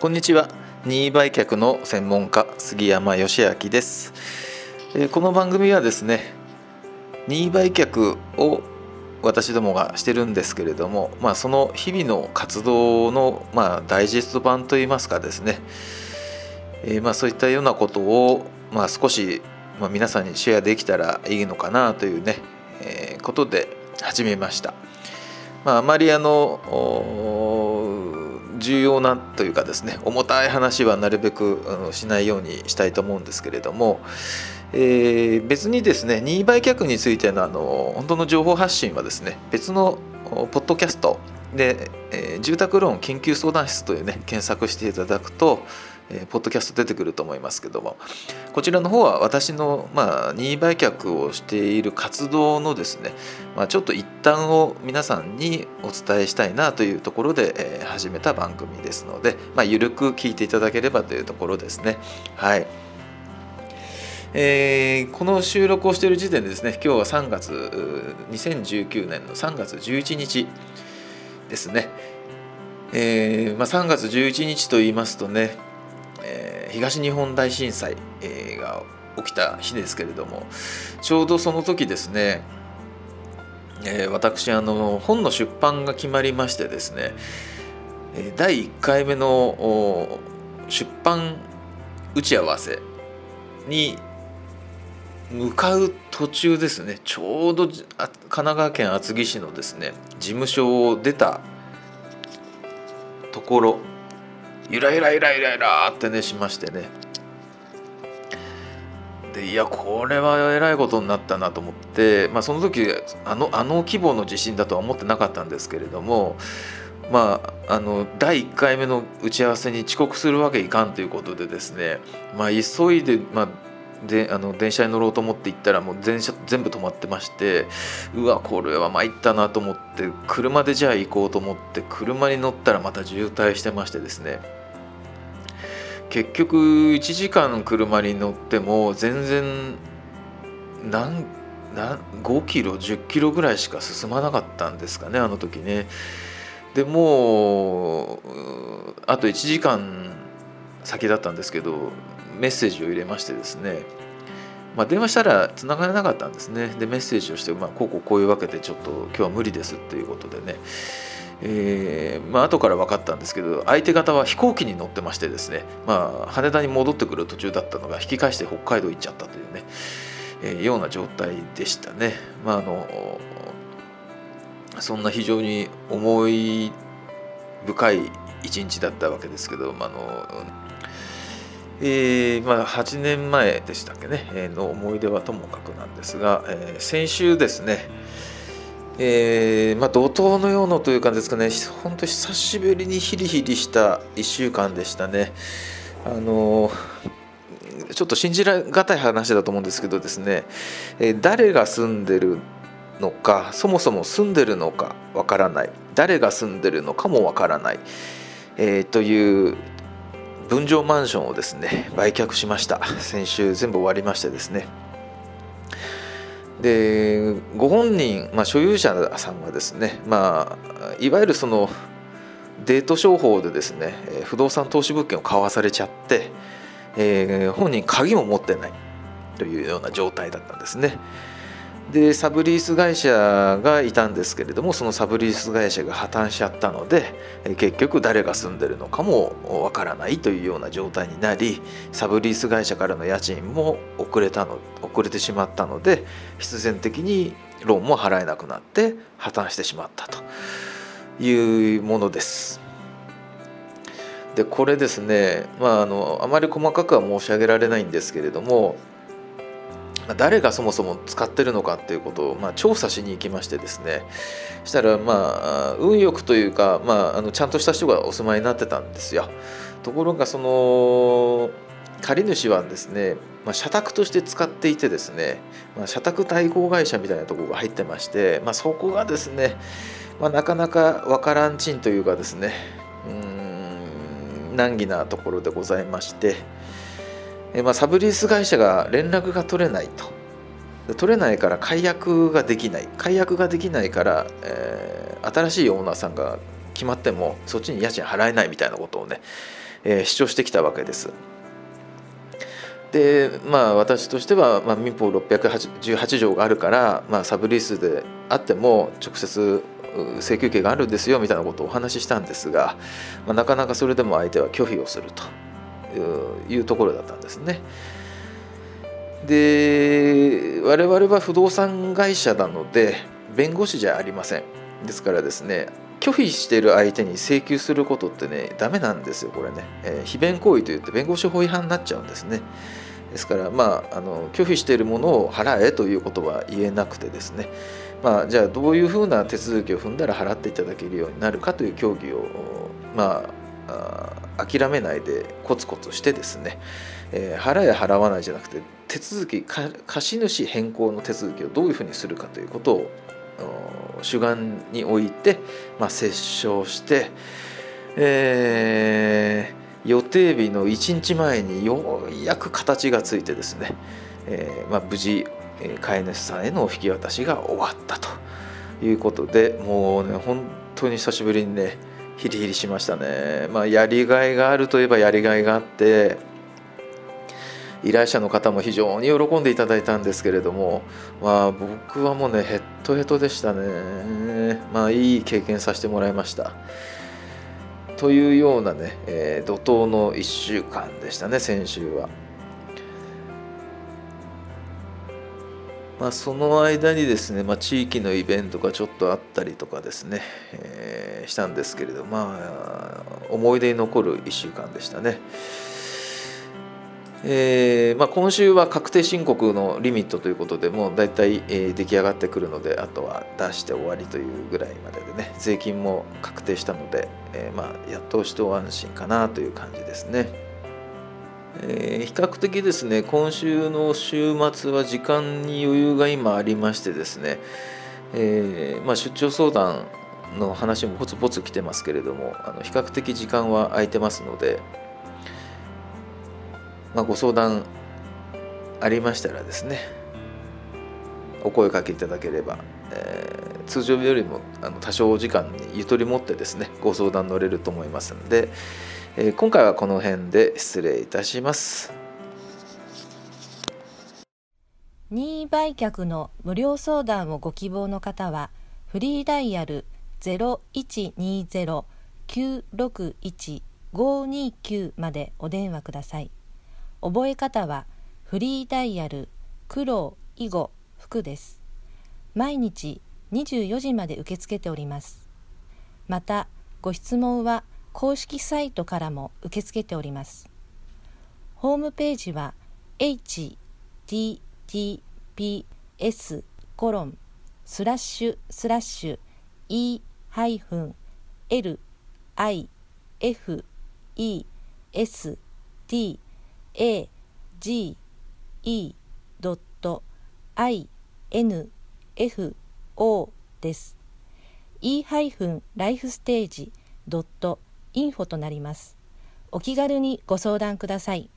こんにちは。任意売却の専門家杉山義明です。この番組はですね任意売却を私どもがしてるんですけれども、まあ、その日々の活動の、まあ、ダイジェスト版といいますかですね、えー、まあそういったようなことを、まあ、少し、まあ、皆さんにシェアできたらいいのかなというね、えー、ことで始めました。まあ、あまりあの重要なというかですね重たい話はなるべくしないようにしたいと思うんですけれども、えー、別にですね任意売却についてのあの本当の情報発信はですね別のポッドキャストで、えー、住宅ローン緊急相談室というね検索していただくと、えー、ポッドキャスト出てくると思いますけどもこちらの方は私の、まあ、任意売却をしている活動のですね、まあ、ちょっと一端を皆さんにお伝えしたいなというところで、えー、始めた番組ですので、まあ、緩く聞いていただければというところですね。はいえー、この収録をしている時点でですね今日は3月2019年の3月11日ですね、えーまあ、3月11日と言いますとね東日本大震災、が起きた日ですけれどもちょうどその時ですね、え、私あの本の出版が決まりましてですね第1回目の出版打ち合わせに向かう途中ですねちょうど神奈川県厚木市のですね事務所を出たところゆらゆらゆらゆらゆらってねしましてね。でいやこれはえらいことになったなと思って、まあ、その時あのあの規模の地震だとは思ってなかったんですけれどもまあ、あの第1回目の打ち合わせに遅刻するわけいかんということでですね、まあ、急いで、まあ、であの電車に乗ろうと思って行ったらもう電車全部止まってましてうわこれは参ったなと思って車でじゃあ行こうと思って車に乗ったらまた渋滞してましてですね結局1時間車に乗っても全然何何5キロ10キロぐらいしか進まなかったんですかねあの時ね。でもうあと1時間先だったんですけどメッセージを入れましてですね、まあ、電話したら繋がらなかったんですねでメッセージをして、まあ、こうこうこういうわけでちょっと今日は無理ですっていうことでねえーまあ後から分かったんですけど相手方は飛行機に乗ってましてですね、まあ、羽田に戻ってくる途中だったのが引き返して北海道行っちゃったというね、えー、ような状態でしたね。まあ、あのそんな非常に思い深い一日だったわけですけど、まあのえーまあ、8年前でしたっけね、えー、の思い出はともかくなんですが、えー、先週ですね、えー、まあ、怒涛のようなというかですかね。本当久しぶりにヒリヒリした1週間でしたね。あのちょっと信じられがたい話だと思うんですけどですね、えー、誰が住んでるのかそもそも住んでるのかわからない。誰が住んでるのかもわからない、えー、という分譲マンションをですね売却しました先週全部終わりましてですねでご本人、まあ、所有者さんはですね、まあ、いわゆるそのデート商法でですね不動産投資物件を買わされちゃって、えー、本人鍵も持ってないというような状態だったんですね。でサブリース会社がいたんですけれどもそのサブリース会社が破綻しちゃったので結局誰が住んでるのかもわからないというような状態になりサブリース会社からの家賃も遅れたの遅れてしまったので必然的にローンも払えなくなって破綻してしまったというものです。でこれですね、まあ、あのあまり細かくは申し上げられないんですけれども誰がそもそも使ってるのかっていうことを、まあ、調査しに行きましてですねしたらまあ運よくというか、まあ、あのちゃんとした人がお住まいになってたんですよ。ところがその借主はですね、まあ、社宅として使っていてですね、まあ、社宅代行会社みたいなとこが入ってまして、まあ、そこがですね、ま、なかなかわからんちんというかですねうん難儀なところでございまして。えまあ、サブリース会社が連絡が取れないと。取れないから解約ができない。解約ができないから、えー、新しいオーナーさんが決まってもそっちに家賃払えないみたいなことをね、えー、主張してきたわけです。でまあ私としては、まあ、民法618条があるから、まあ、サブリースであっても直接請求権があるんですよみたいなことをお話ししたんですが、まあ、なかなかそれでも相手は拒否をすると。いうところだったんですね。で我々は不動産会社なので弁護士じゃありません。ですからですね拒否している相手に請求することってねダメなんですよこれね、えー、非弁行為といって弁護士法違反になっちゃうんですねですからまああの拒否しているものを払えということは言えなくてですねまあじゃあどういうふうな手続きを踏んだら払っていただけるようになるかという協議をまあ諦めないでコツコツしてですね、えー、払え払わないじゃなくて手続き貸主変更の手続きをどういうふうにするかということを主眼に置いて、まあ、折衝して、えー、予定日の1日前にようやく形がついてですね、えーまあ、無事飼い主さんへの引き渡しが終わったということでもうね本当に久しぶりにねヒリヒリしましたね。まあ、やりがいがあるといえばやりがいがあって依頼者の方も非常に喜んでいただいたんですけれども、まあ、僕はもうねヘッドヘッドでしたねまあいい経験させてもらいましたというようなね、えー、怒涛の1週間でしたね先週は。まあ、その間にですね、まあ、地域のイベントがちょっとあったりとかですね、えー、したんですけれどまあ思い出に残る1週間でしたね。えーまあ、今週は確定申告のリミットということでもう大体、えー、出来上がってくるのであとは出して終わりというぐらいまででね税金も確定したので、えーまあ、やっと一安心かなという感じですね、え、比較的ですね今週の週末は時間に余裕が今ありましてですね、えーまあ、出張相談の話もポツポツ来てますけれどもあの比較的時間は空いてますのでまあ、ご相談ありましたらですねお声かけいただければ、えー、通常よりもあの多少時間にゆとり持ってですねご相談乗れると思いますので、えー、今回はこの辺で失礼いたします。任意売却の無料相談をご希望の方はフリーダイヤル0120-961-529までお電話ください。覚え方はフリーダイヤル黒囲碁服です。毎日24時まで受け付けております。また、ご質問は公式サイトからも受け付けております。ホームページは https コロンスラッシュスラッシュ e ハイフン l i f e s t a g e i n f o です。e-lifestage.info となります。お気軽にご相談ください。